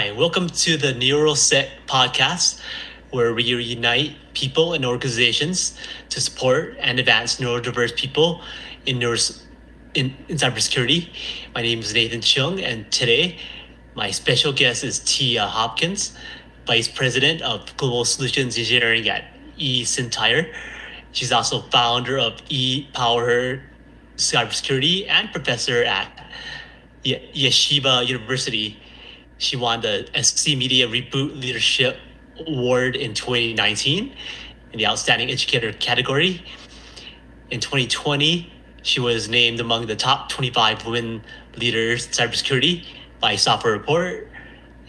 Hi, welcome to the NeuroSec podcast, where we unite people and organizations to support and advance neurodiverse people in, neuro- in, in cybersecurity. My name is Nathan Chung, and today my special guest is Tia Hopkins, Vice President of Global Solutions Engineering at eSentire. She's also founder of Empower Cybersecurity and professor at Yeshiva University. She won the SC Media Reboot Leadership Award in 2019 in the Outstanding Educator category. In 2020, she was named among the top 25 women leaders in cybersecurity by Software Report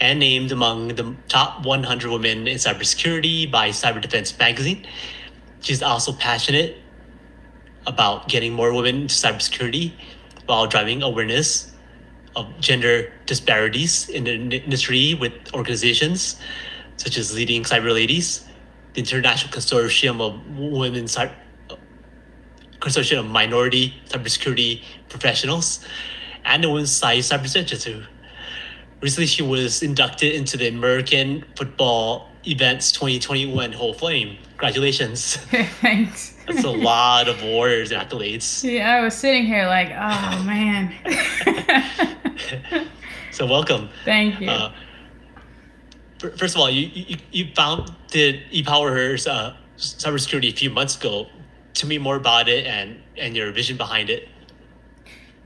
and named among the top 100 women in cybersecurity by Cyber Defense Magazine. She's also passionate about getting more women into cybersecurity while driving awareness of gender disparities in the industry with organizations such as Leading Cyber Ladies, the International Consortium of Women Cyber Consortium of Minority Cybersecurity Professionals, and the Women's Society Cyberjutsu. Recently, she was inducted into the American Football Events 2021 Hall of Fame. Congratulations. Thanks. That's a lot of Warriors and accolades. Yeah, I was sitting here like, oh man. so welcome. Thank you. Uh, first of all, you you, you founded Empower's uh, cybersecurity a few months ago. Tell me more about it and and your vision behind it.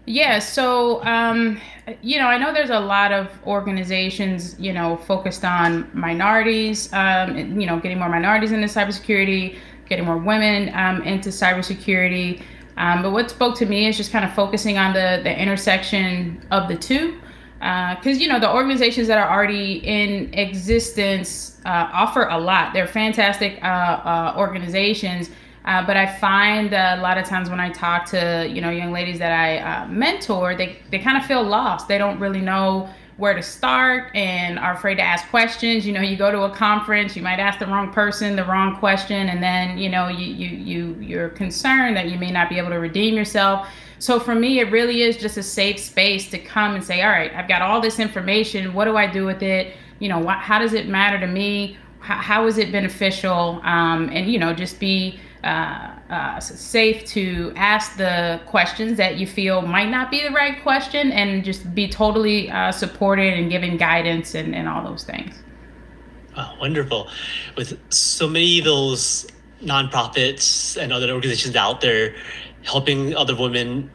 Yeah, so um, you know, I know there's a lot of organizations, you know, focused on minorities, um, you know, getting more minorities into cybersecurity, getting more women um, into cybersecurity. Um, but what spoke to me is just kind of focusing on the the intersection of the two, because uh, you know the organizations that are already in existence uh, offer a lot. They're fantastic uh, uh organizations uh, but I find a lot of times when I talk to you know young ladies that I uh, mentor, they they kind of feel lost. They don't really know where to start and are afraid to ask questions. You know, you go to a conference, you might ask the wrong person the wrong question, and then you know you you you you're concerned that you may not be able to redeem yourself. So for me, it really is just a safe space to come and say, all right, I've got all this information. What do I do with it? You know, wh- how does it matter to me? How, how is it beneficial? Um, and you know, just be uh, uh, safe to ask the questions that you feel might not be the right question and just be totally uh, supported and given guidance and, and all those things. Oh, wonderful. With so many of those nonprofits and other organizations out there helping other women,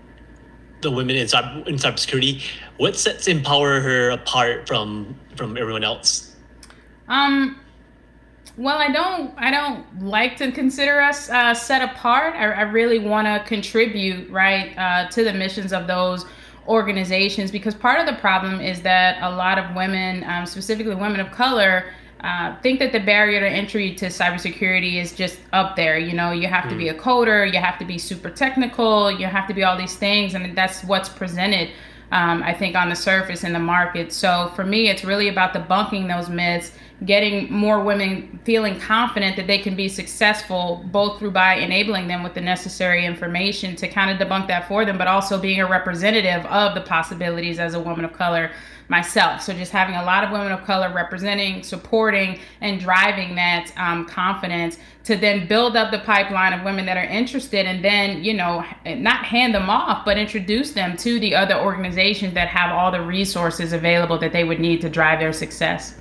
the women in, cyber, in cybersecurity, what sets Empower Her apart from from everyone else? Um, well, I don't. I don't like to consider us uh, set apart. I, I really want to contribute, right, uh, to the missions of those organizations because part of the problem is that a lot of women, um, specifically women of color, uh, think that the barrier to entry to cybersecurity is just up there. You know, you have mm. to be a mm. coder, you have to be super technical, you have to be all these things, and that's what's presented. Um, I think on the surface in the market. So for me, it's really about debunking those myths getting more women feeling confident that they can be successful both through by enabling them with the necessary information to kind of debunk that for them but also being a representative of the possibilities as a woman of color myself. So just having a lot of women of color representing supporting and driving that um, confidence to then build up the pipeline of women that are interested and then you know not hand them off but introduce them to the other organizations that have all the resources available that they would need to drive their success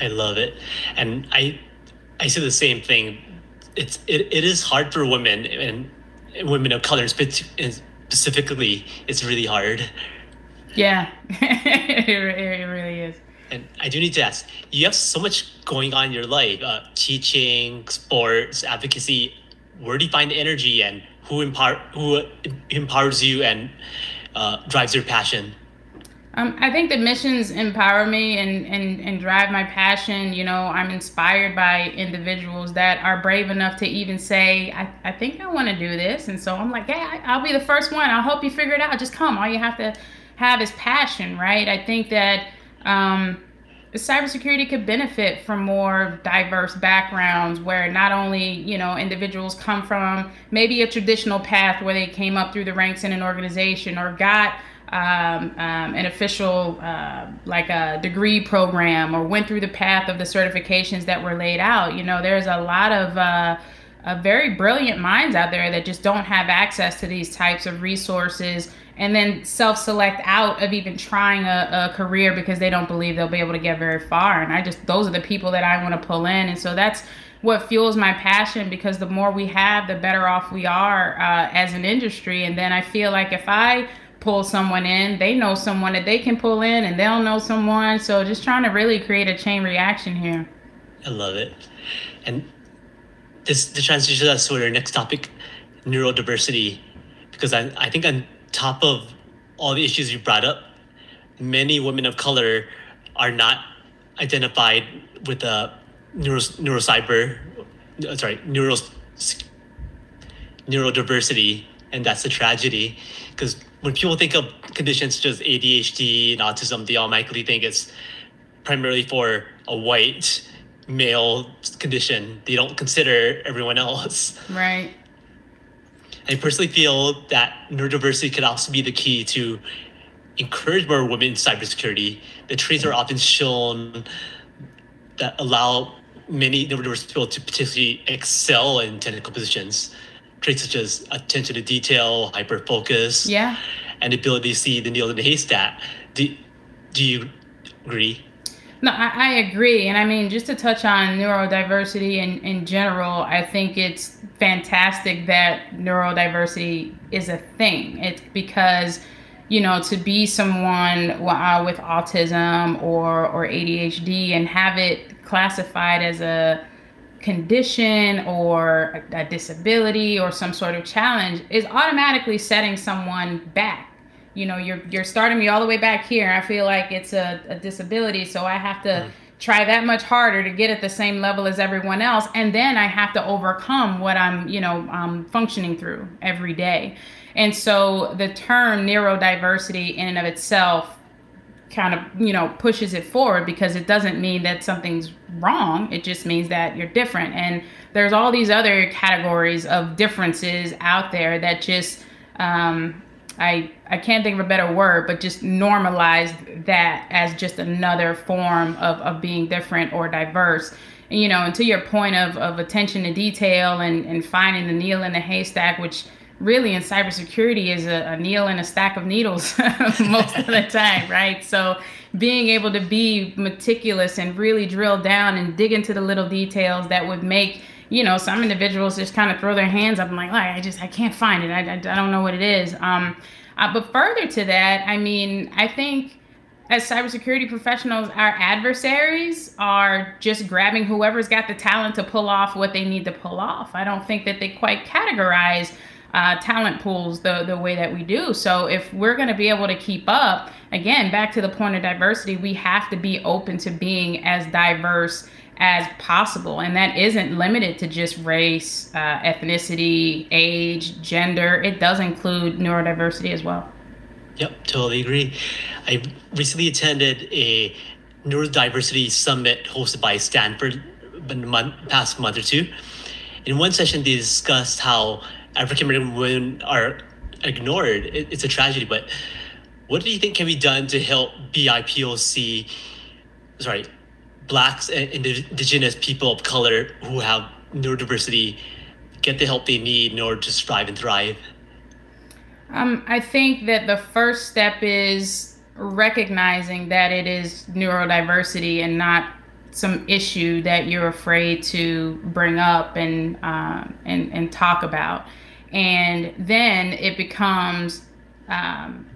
I love it, and I I see the same thing. It's it, it is hard for women and women of color specifically. It's really hard. Yeah, it, it really is. And I do need to ask, you have so much going on in your life, uh, teaching, sports, advocacy. Where do you find the energy, and who empower who empowers you and uh, drives your passion? Um, I think the missions empower me and, and, and drive my passion. You know, I'm inspired by individuals that are brave enough to even say, I, I think I want to do this. And so I'm like, yeah, I'll be the first one. I'll help you figure it out. Just come. All you have to have is passion, right? I think that um, cybersecurity could benefit from more diverse backgrounds where not only, you know, individuals come from maybe a traditional path where they came up through the ranks in an organization or got um, um, an official uh, like a degree program or went through the path of the certifications that were laid out. You know, there's a lot of uh, uh, very brilliant minds out there that just don't have access to these types of resources and then self-select out of even trying a, a, career because they don't believe they'll be able to get very far and i just those are the people that i want to pull in and so that's what fuels my passion because the more we have the better off we are uh, as an industry and then i feel like if i pull someone in. They know someone that they can pull in and they'll know someone. So just trying to really create a chain reaction here. I love it. And this the transition us to our next topic neurodiversity. Because I, I think on top of all the issues you brought up many women of color are not identified with a neuro, neurocyber uh, sorry neuro neurodiversity and that's a tragedy. Because when people think of conditions such as ADHD and autism they automatically think it's primarily for a white male condition. They don't consider everyone else. Right. I personally feel that neurodiversity could also be the key to encourage more women in cybersecurity. The traits are often shown that allow many neurodiverse people to particularly excel in technical positions. Traits such as attention to detail, hyper focus, yeah, and ability to see the needle in the haystack. Do, do you agree? No, I, I, agree. And I mean, just to touch on neurodiversity in, in general, I think it's fantastic that neurodiversity is a thing. It's because, you know, to be someone uh, with autism or, or ADHD and have it classified as a condition or a, disability or some sort of challenge is automatically setting someone back. You know you're you're starting me all the way back here. I feel like it's a, a disability so i have to mm. try that much harder to get at the same level as everyone else and then i have to overcome what i'm you know um, functioning through every day. And so the term neurodiversity in and of itself kind of you know pushes it forward because it doesn't mean that something's wrong it just means that you're different and there's all these other categories of differences out there that just um, I I can't think of a better word, but just normalize that as just another form of, of being different or diverse. And, you know, and to your point of, of attention to detail and, and finding the needle in the haystack, which really in cybersecurity is a, a needle in a stack of needles most of the time, right? So being able to be meticulous and really drill down and dig into the little details that would make you know, some individuals just kind of throw their hands up and like, I just, I can't find it. I, I, I don't know what it is. Um, uh, but further to that, I mean, I think as cybersecurity professionals, our adversaries are just grabbing whoever's got the talent to pull off what they need to pull off. I don't think that they quite categorize uh, talent pools the, the way that we do. So if we're going to be able to keep up, again, back to the point of diversity, we have to be open to being as diverse as possible. And that isn't limited to just race, uh, ethnicity, age, gender. It does include neurodiversity as well. Yep, totally agree. I recently attended a neurodiversity summit hosted by Stanford in the month, past month or two. In one session, they discussed how African American women are ignored. It, it's a tragedy, but what do you think can be done to help BIPOC, sorry, blacks and indigenous people of color who have neurodiversity get the help they need in order to strive and thrive? Um, I think that the first step is recognizing that it is neurodiversity and not some issue that you're afraid to bring up and uh, and and talk about, and then it becomes um,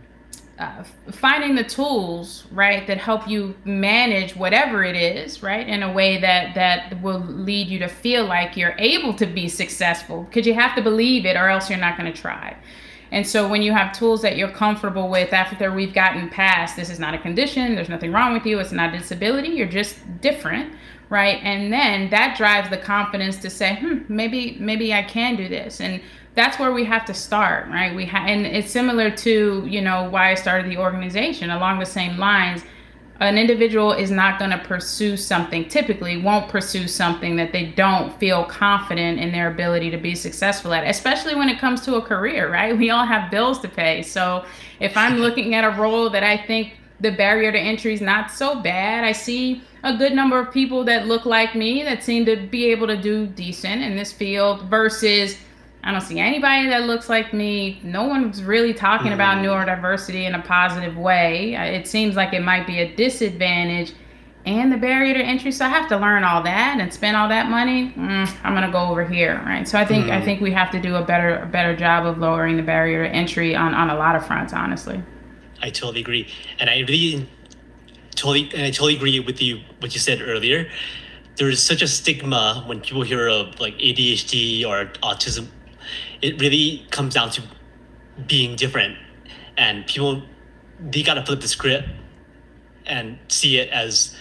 uh, finding the tools right that help you manage whatever it is right in a way that that will lead you to feel like you're able to be successful because you have to believe it or else you're not going to try. And so when you have tools that you're comfortable with after we've gotten past this is not a condition there's nothing wrong with you it's not a disability you're just different right? And then that drives the confidence to say hmm maybe maybe i can do this. And that's where we have to start, right? We ha- and it's similar to you know why I started the organization along the same lines. an individual is not going to pursue something typically won't pursue something that they don't feel confident in their ability to be successful at especially when it comes to a career right we all have bills to pay so if i'm looking at a role that i think the barrier to entry is not so bad i see a good number of people that look like me that seem to be able to do decent in this field versus I don't see anybody that looks like me. No one's really talking mm-hmm. about neurodiversity in a positive way. It seems like it might be a disadvantage and the barrier to entry. So I have to learn all that and spend all that money. Mm, I'm gonna go over here, right? So I think mm-hmm. I think we have to do a better a better job of lowering the barrier to entry on on a lot of fronts. Honestly, I totally agree, and I really totally and I totally agree with you what you said earlier. There's such a stigma when people hear of like ADHD or autism it really comes down to being different. And people they gotta flip the script and see it as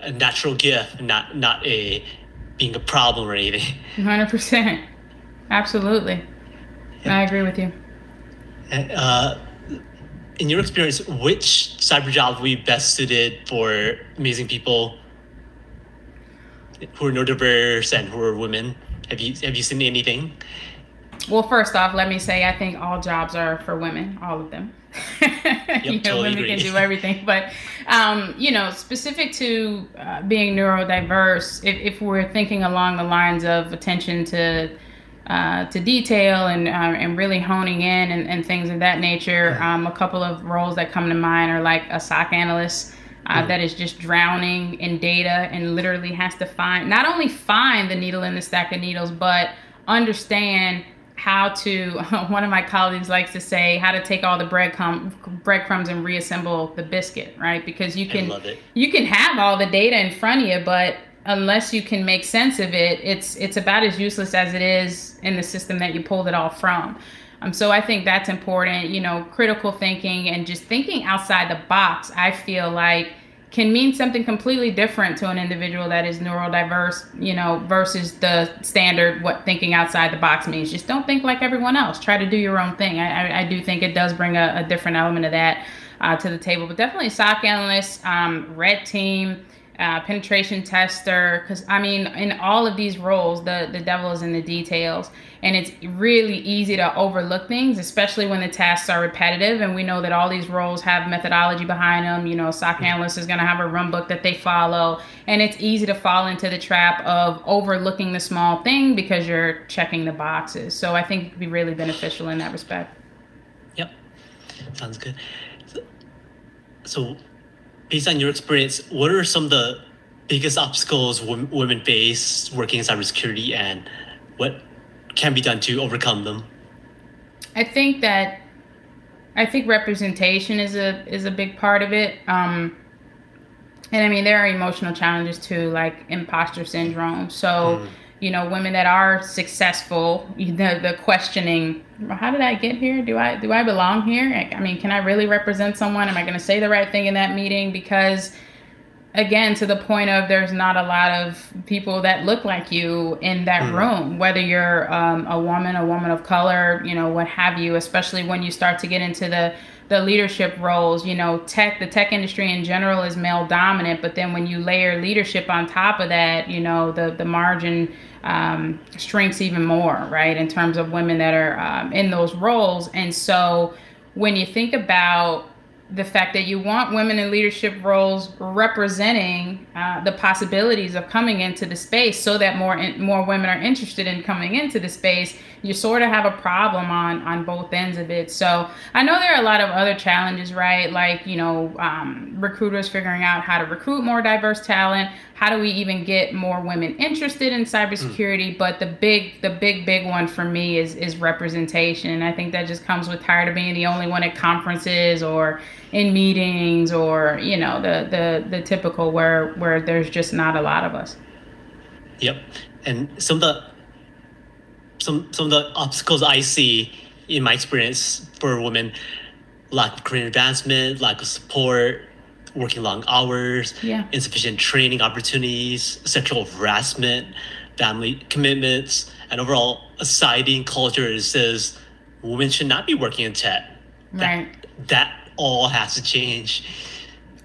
a natural gift not not a being a problem or anything. 100% absolutely. Yeah. i agree with you. Uh, in your experience which cyber would be best suited for amazing people who are neurodiverse and who are women? Have you have you seen anything well, first off, let me say I think all jobs are for women, all of them. Yep, you know, totally women agree. can do everything, but um, you know, specific to uh, being neurodiverse, if, if we're thinking along the lines of attention to uh, to detail and uh, and really honing in and, and things of that nature, um, a couple of roles that come to mind are like a SOC analyst. Uh, that is just drowning in data and literally has to find not only find the needle in the stack of needles, but understand how to one of my colleagues likes to say how to take all the breadcrumb breadcrumbs and reassemble the biscuit right? Because you can you can have all the data in front of you but unless you can make sense of it it's it's about as useless as it is in the system that you pulled it all from. Um, so i think that's important you know critical thinking and just thinking outside the box i feel like can mean something completely different to an individual that is neurodiverse, you know, versus the standard what thinking outside the box means. Just don't think like everyone else. Try to do your own thing. I, I, I do think it does bring a, a different element of that uh, to the table. But definitely SOC analyst, um, red team, uh, penetration tester because i mean in all of these roles the the devil is in the details. And it's really easy to overlook things especially when the tasks are repetitive. And we know that all these roles have methodology behind them you know SOC analyst is going to have a run book that they follow. And it's easy to fall into the trap of overlooking the small thing because you're checking the boxes. So i think it'd be really beneficial in that respect. Yep. Sounds good. So, so based on your experience, what are some of the biggest obstacles women face working in cybersecurity, and what can be done to overcome them? I think that I think representation is a is a big part of it. Um, and I mean there are emotional challenges too, like imposter syndrome. So. Mm you know women that are successful the, the questioning how did i get here? Do i do i belong here? I mean can i really represent someone? Am i going to say the right thing in that meeting? Because again to the point of there's not a lot of people that look like you in that mm. room whether you're um, a woman a woman of color you know what have you especially when you start to get into the the leadership roles you know tech the tech industry in general is male dominant but then when you layer leadership on top of that you know the the margin um, shrinks even more, right, in terms of women that are um, in those roles. And so when you think about the fact that you want women in leadership roles representing uh, the possibilities of coming into the space so that more in, more women are interested in coming into the space you sort of have a problem on on both ends of it. So i know there are a lot of other challenges right? Like you know um, recruiters figuring out how to recruit more diverse talent how do we even get more women interested in cybersecurity? Mm. but the big the big big one for me is is representation. And i think that just comes with tired of being the only one at conferences or in meetings or you know the the the typical where where there's just not a lot of us. Yep. And some of the some some of the obstacles i see in my experience for women lack of career advancement lack of support working long hours yeah. insufficient training opportunities sexual harassment family commitments and overall society and culture says women should not be working in tech right that, that all has to change.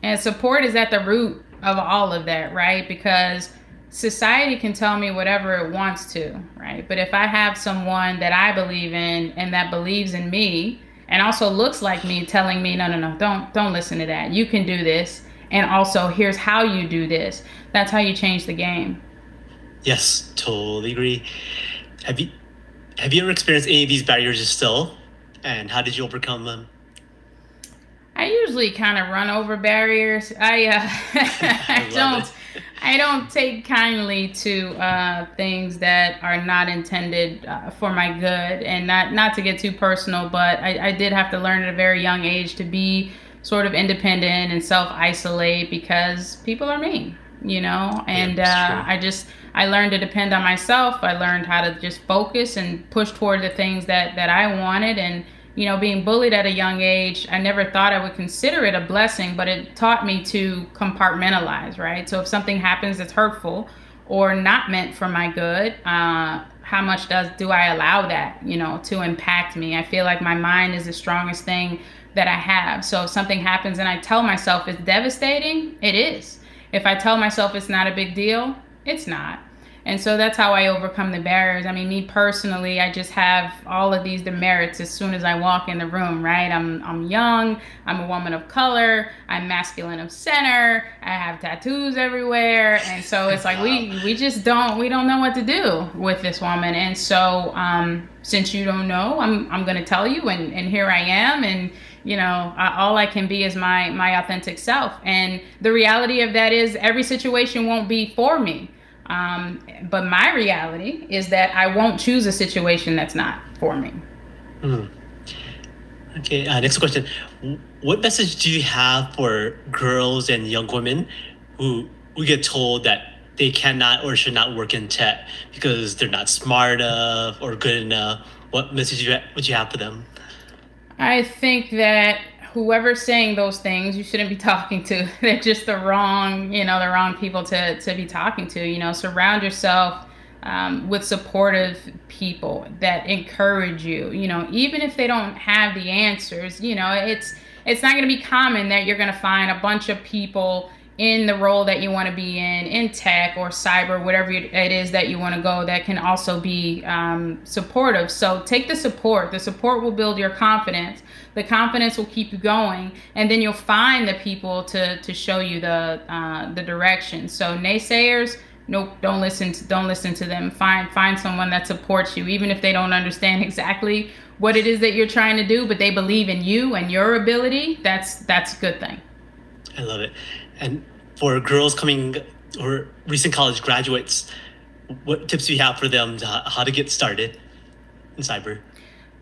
And support is at the root of all of that, right? Because society can tell me whatever it wants to, right? But if I have someone that I believe in and that believes in me and also looks like me telling me, no, no, no, don't don't listen to that. You can do this. And also here's how you do this. That's how you change the game. Yes, totally agree. Have you have you ever experienced any of these barriers still? And how did you overcome them? I usually kind of run over barriers. I, uh, I, I don't. I don't take kindly to uh, things that are not intended uh, for my good, and not not to get too personal, but I, I did have to learn at a very young age to be sort of independent and self isolate because people are mean, you know. And yeah, uh, I just I learned to depend on myself. I learned how to just focus and push toward the things that that I wanted, and you know, being bullied at a young age, I never thought I would consider it a blessing, but it taught me to compartmentalize, right? So if something happens that's hurtful or not meant for my good, uh, how much does do I allow that, you know, to impact me? I feel like my mind is the strongest thing that I have. So if something happens and I tell myself it's devastating, it is. If I tell myself it's not a big deal, it's not. And so that's how I overcome the barriers. I mean, me personally, I just have all of these demerits as soon as I walk in the room, right? I'm I'm young, I'm a woman of color, I'm masculine of center, I have tattoos everywhere, and so it's like we we just don't we don't know what to do with this woman. And so um, since you don't know, I'm I'm gonna tell you, and and here I am, and you know I, all i can be is my my authentic self. And the reality of that is every situation won't be for me um, but my reality is that I won't choose a situation that's not for me. Mm. Okay, uh, next question. What message do you have for girls and young women who, who get told that they cannot or should not work in tech because they're not smart enough or good enough? What message would you have for them? I think that whoever's saying those things you shouldn't be talking to. They're just the wrong you know the wrong people to to be talking to you know. Surround yourself um, with supportive people that encourage you you know. Even if they don't have the answers you know it's it's not going to be common that you're going to find a bunch of people in the role that you want to be in, in tech or cyber, whatever it is that you want to go, that can also be um, supportive. So take the support. The support will build your confidence. The confidence will keep you going, and then you'll find the people to to show you the uh, the direction. So naysayers, nope, don't listen to don't listen to them. Find find someone that supports you, even if they don't understand exactly what it is that you're trying to do, but they believe in you and your ability. That's that's a good thing. I love it. And for girls coming or recent college graduates, what tips do you have for them to how to get started in cyber?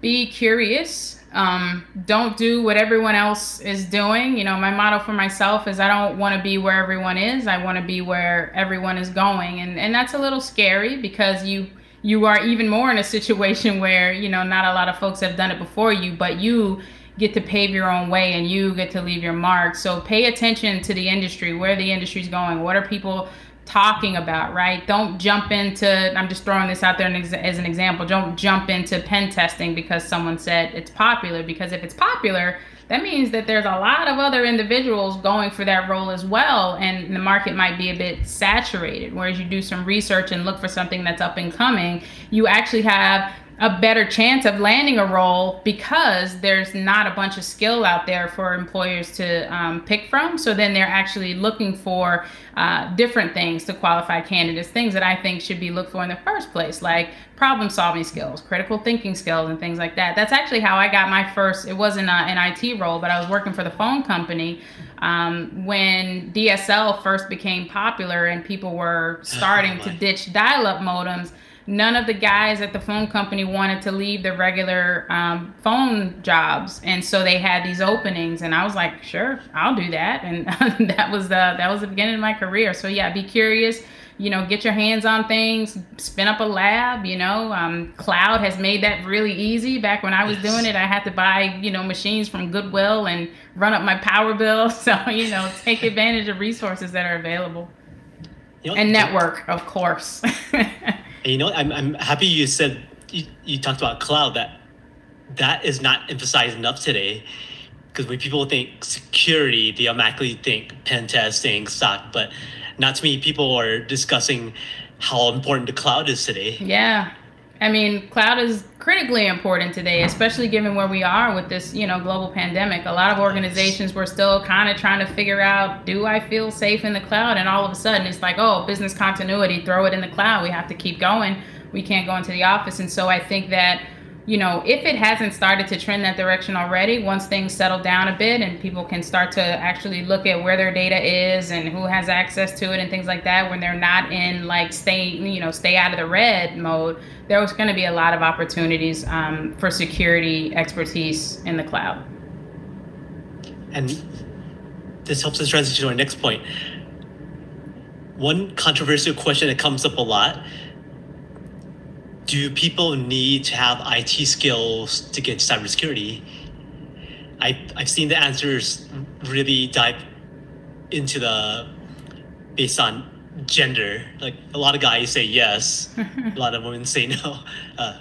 Be curious. Um, don't do what everyone else is doing. You know, my motto for myself is I don't want to be where everyone is. I want to be where everyone is going, and and that's a little scary because you you are even more in a situation where you know not a lot of folks have done it before you, but you get to pave your own way and you get to leave your mark. So pay attention to the industry, where the industry is going, what are people talking about, right? Don't jump into, I'm just throwing this out there as an example, don't jump into pen testing because someone said it's popular. Because if it's popular, that means that there's a lot of other individuals going for that role as well, and the market might be a bit saturated. Whereas you do some research and look for something that's up and coming, you actually have a better chance of landing a role because there's not a bunch of skill out there for employers to um, pick from. So then they're actually looking for uh, different things to qualify candidates, things that I think should be looked for in the first place, like problem solving skills, critical thinking skills, and things like that. That's actually how I got my first, it wasn't a, an IT role, but I was working for the phone company um, when DSL first became popular and people were starting oh, to ditch dial up modems none of the guys at the phone company wanted to leave their regular um, phone jobs. And so they had these openings and i was like sure i'll do that. And that was the that was the beginning of my career. So yeah be curious you know get your hands on things spin up a lab you know um, cloud has made that really easy. Back when i was yes. doing it i had to buy you know machines from goodwill and run up my power bill. So you know take advantage of resources that are available. And network of course And you know, I'm, I'm happy you said you, you talked about cloud that that is not emphasized enough today. because when people think security, they automatically think pen testing, SOC, but not too many people are discussing how important the cloud is today. Yeah. I mean, cloud is critically important today, especially given where we are with this, you know, global pandemic. A lot of organizations were still kind of trying to figure out, do I feel safe in the cloud? And all of a sudden, it's like, oh, business continuity, throw it in the cloud. We have to keep going. We can't go into the office. And so I think that you know, if it hasn't started to trend that direction already, once things settle down a bit and people can start to actually look at where their data is and who has access to it and things like that, when they're not in like stay, you know, stay out of the red mode, there's going to be a lot of opportunities um, for security expertise in the cloud. And this helps us transition to our next point. One controversial question that comes up a lot do people need to have IT skills to get cybersecurity? I, I've seen the answers really dive into the based on gender. Like a lot of guys say yes, a lot of women say no. Uh,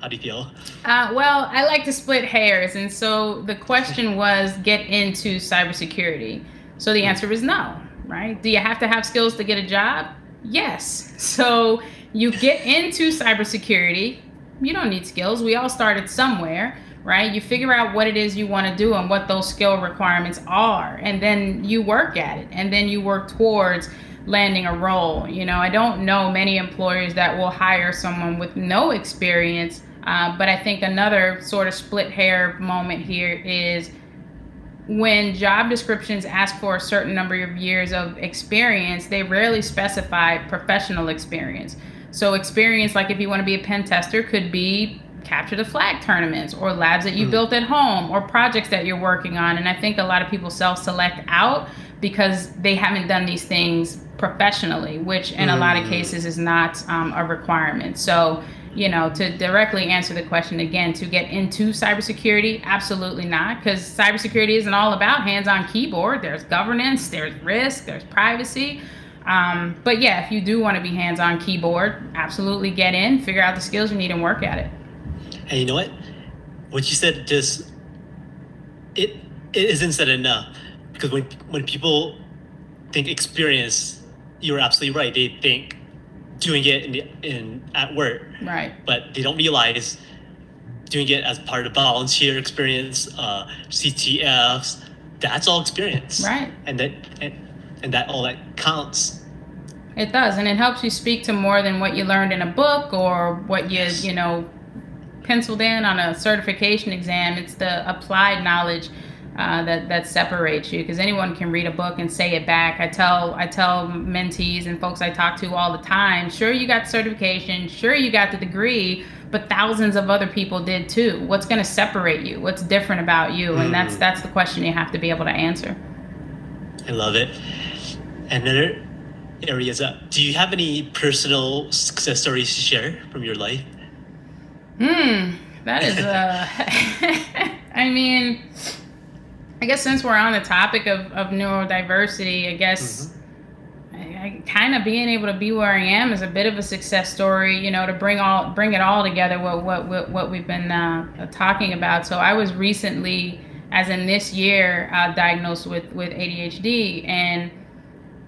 how do you feel? Uh, well, I like to split hairs, and so the question was get into cybersecurity. So the answer is no, right? Do you have to have skills to get a job? Yes. So you get into cybersecurity. You don't need skills. We all started somewhere, right? You figure out what it is you want to do and what those skill requirements are, and then you work at it, and then you work towards landing a role. You know, I don't know many employers that will hire someone with no experience, uh, but I think another sort of split hair moment here is when job descriptions ask for a certain number of years of experience, they rarely specify professional experience. So experience, like if you want to be a pen tester, could be capture the flag tournaments or labs that you mm. built at home or projects that you're working on. And I think a lot of people self-select out because they haven't done these things professionally, which in mm. a lot of mm. cases is not um, a requirement. So you know, to directly answer the question again, to get into cybersecurity, absolutely not, because cybersecurity isn't all about hands on keyboard. There's governance, there's risk, there's privacy. Um, but yeah, if you do want to be hands on keyboard, absolutely get in, figure out the skills you need, and work at it. And you know what? What you said just it it isn't said enough because when when people think experience, you're absolutely right. They think doing it in, in at work, right? But they don't realize doing it as part of volunteer experience, uh, CTFs. That's all experience, right? And that and and that all that counts. It does, and it helps you speak to more than what you learned in a book or what you you know penciled in on a certification exam. It's the applied knowledge uh, that that separates you because anyone can read a book and say it back. I tell I tell mentees and folks I talk to all the time. Sure, you got certification. Sure, you got the degree, but thousands of other people did too. What's going to separate you? What's different about you? And that's mm. that's the question you have to be able to answer. I love it. Another areas up. Do you have any personal success stories to share from your life? Hmm, that is uh I mean, I guess since we're on the topic of, of neurodiversity, I guess mm-hmm. I, I kind of being able to be where I am is a bit of a success story, you know, to bring all bring it all together what what what, what we've been uh, talking about. So I was recently as in this year uh, diagnosed with with ADHD and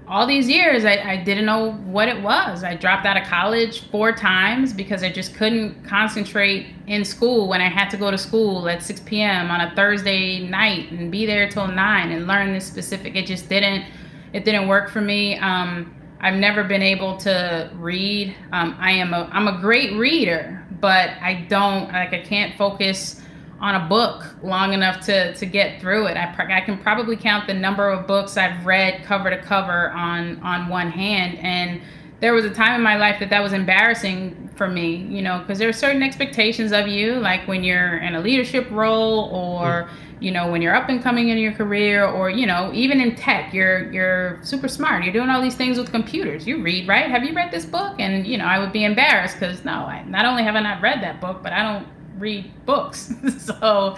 all these years I, I didn't know what it was. I dropped out of college four times because i just couldn't concentrate in school when i had to go to school at 6 p.m on a thursday night and be there till 9 and learn this specific it just didn't it didn't work for me. Um, i've never been able to read. Um, i am a i'm a great reader but i don't like i can't focus on a book long enough to to get through it. I, I can probably count the number of books I've read cover to cover on on one hand and there was a time in my life that that was embarrassing for me, you know, because there are certain expectations of you, like when you're in a leadership role or, mm. you know, when you're up and coming in your career or, you know, even in tech, you're you're super smart. You're doing all these things with computers. You read, right? Have you read this book? And, you know, I would be embarrassed because no, I, not only have I not read that book, but I don't read books. so,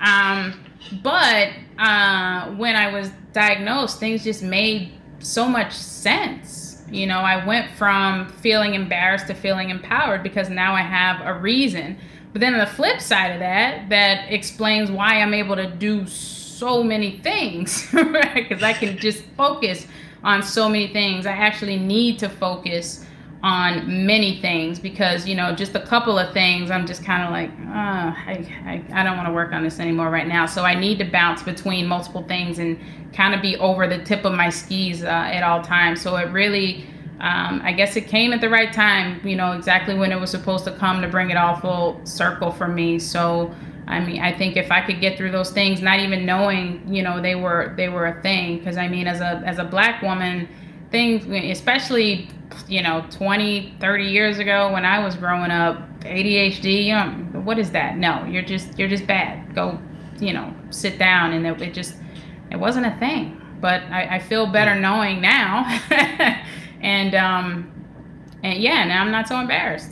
um, but uh, when I was diagnosed, things just made so much sense. You know, I went from feeling embarrassed to feeling empowered because now I have a reason. But then on the flip side of that, that explains why I'm able to do so many things right? because I can just focus on so many things. I actually need to focus on many things because you know just a couple of things i'm just kind of like oh, I, I, I don't want to work on this anymore right now so i need to bounce between multiple things and kind of be over the tip of my skis uh, at all times so it really um, i guess it came at the right time you know exactly when it was supposed to come to bring it all full circle for me so I mean, I think if I could get through those things, not even knowing, you know, they were they were a thing. Because I mean, as a as a black woman, things, especially, you know, 20, 30 years ago when I was growing up, ADHD, you know, what is that? No, you're just you're just bad. Go, you know, sit down, and it, it just it wasn't a thing. But I, I feel better knowing now, and um, and yeah, now I'm not so embarrassed.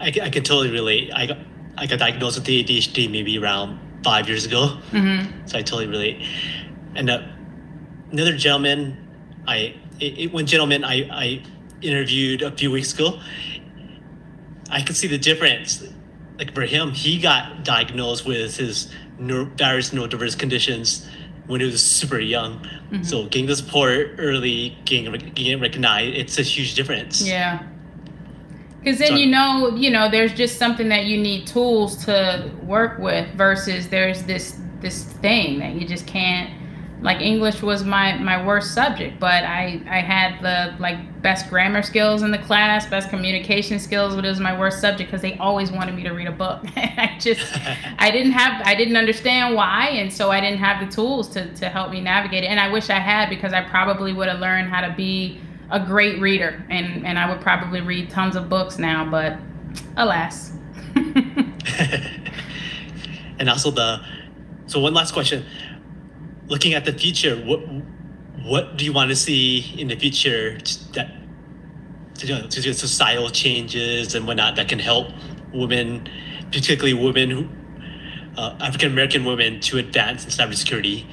I, I can totally relate. I got I got diagnosed with ADHD maybe around five years ago. Mm-hmm. So I totally relate. And uh, another gentleman, I it, it, one gentleman I, I interviewed a few weeks ago, I could see the difference. Like for him, he got diagnosed with his neuro, various neurodiverse conditions when he was super young. Mm-hmm. So getting the support early, getting, getting recognized, it's a huge difference. Yeah because then you know you know there's just something that you need tools to work with versus there's this this thing that you just can't like english was my my worst subject but i i had the like best grammar skills in the class best communication skills but it was my worst subject because they always wanted me to read a book. I just i didn't have i didn't understand why and so i didn't have the tools to to help me navigate it. And i wish i had because i probably would have learned how to be a great reader, and and I would probably read tons of books now, but alas. and also the so one last question looking at the future what what do you want to see in the future that to, you know, societal changes and whatnot that can help women particularly women who uh, african american women to advance in cybersecurity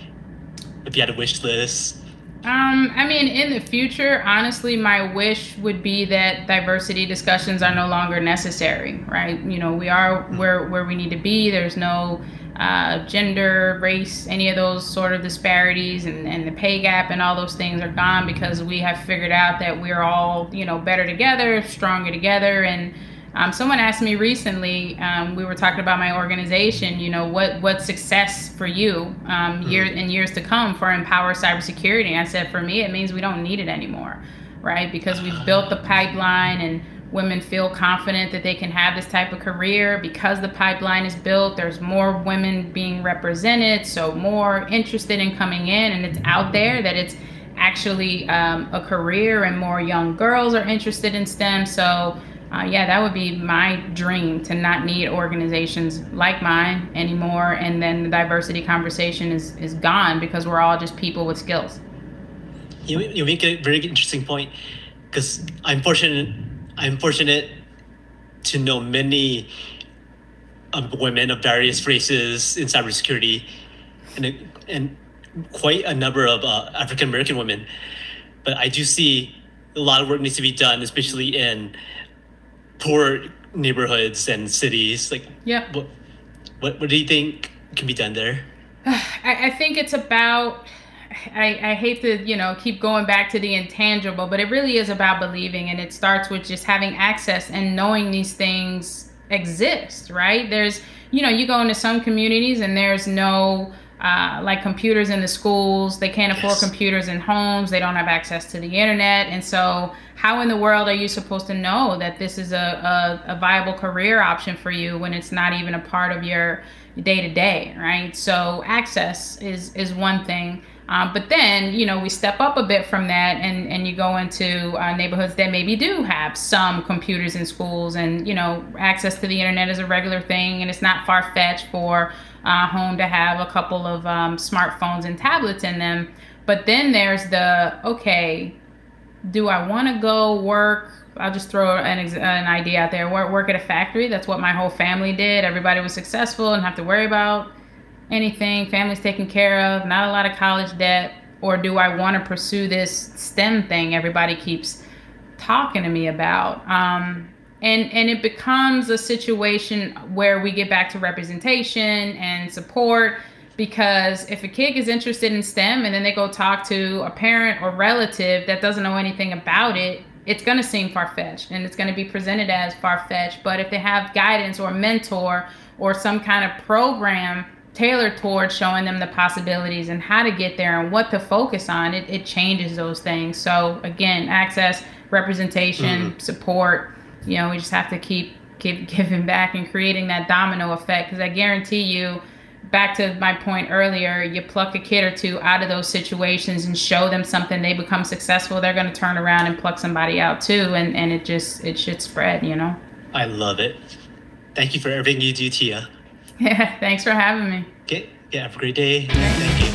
if you had a wish list um, I mean, in the future, honestly, my wish would be that diversity discussions are no longer necessary, right? You know, we are where where we need to be. There's no uh, gender, race, any of those sort of disparities, and, and the pay gap and all those things are gone because we have figured out that we're all, you know, better together, stronger together, and um, someone asked me recently. Um, we were talking about my organization. You know, what what success for you um, year mm-hmm. in years to come for Empower Cybersecurity? I said, for me, it means we don't need it anymore, right? Because we've built the pipeline and women feel confident that they can have this type of career because the pipeline is built there's more women being represented so more interested in coming in and it's out there that it's actually um, a career and more young girls are interested in stem so uh, yeah, that would be my dream to not need organizations like mine anymore. And then the diversity conversation is, is gone because we're all just people with skills. You, you make a very interesting point because I'm fortunate, I'm fortunate to know many um, women of various races in cybersecurity and, and quite a number of uh, African American women. But I do see a lot of work needs to be done, especially in poor neighborhoods and cities. Like, yeah. What, what, what do you think can be done there? I, I think it's about. I, I hate to you know keep going back to the intangible, but it really is about believing, and it starts with just having access and knowing these things exist. Right? There's you know you go into some communities and there's no uh, like computers in the schools. They can't afford yes. computers in homes. They don't have access to the internet. And so, how in the world are you supposed to know that this is a, a, a viable career option for you when it's not even a part of your day to day, right? So, access is, is one thing. Um, but then, you know, we step up a bit from that and, and you go into uh, neighborhoods that maybe do have some computers in schools and, you know, access to the internet is a regular thing and it's not far fetched for uh, home to have a couple of um, smartphones and tablets in them. But then there's the okay, do I want to go work? I'll just throw an, an idea out there. Work, work at a factory. That's what my whole family did. Everybody was successful and have to worry about anything. Family's taken care of. Not a lot of college debt. Or do I want to pursue this STEM thing everybody keeps talking to me about? Um, and and it becomes a situation where we get back to representation and support because if a kid is interested in STEM and then they go talk to a parent or relative that doesn't know anything about it, it's going to seem far fetched and it's going to be presented as far fetched. But if they have guidance or mentor or some kind of program tailored towards showing them the possibilities and how to get there and what to focus on, it, it changes those things. So, again, access, representation, mm-hmm. support, you know, we just have to keep keep giving back and creating that domino effect because I guarantee you back to my point earlier, you pluck a kid or two out of those situations and show them something, they become successful, they're going to turn around and pluck somebody out too. And, and it just, it should spread, you know? I love it. Thank you for everything you do, Tia. Yeah, thanks for having me. Okay, yeah, have a great day. Thank you.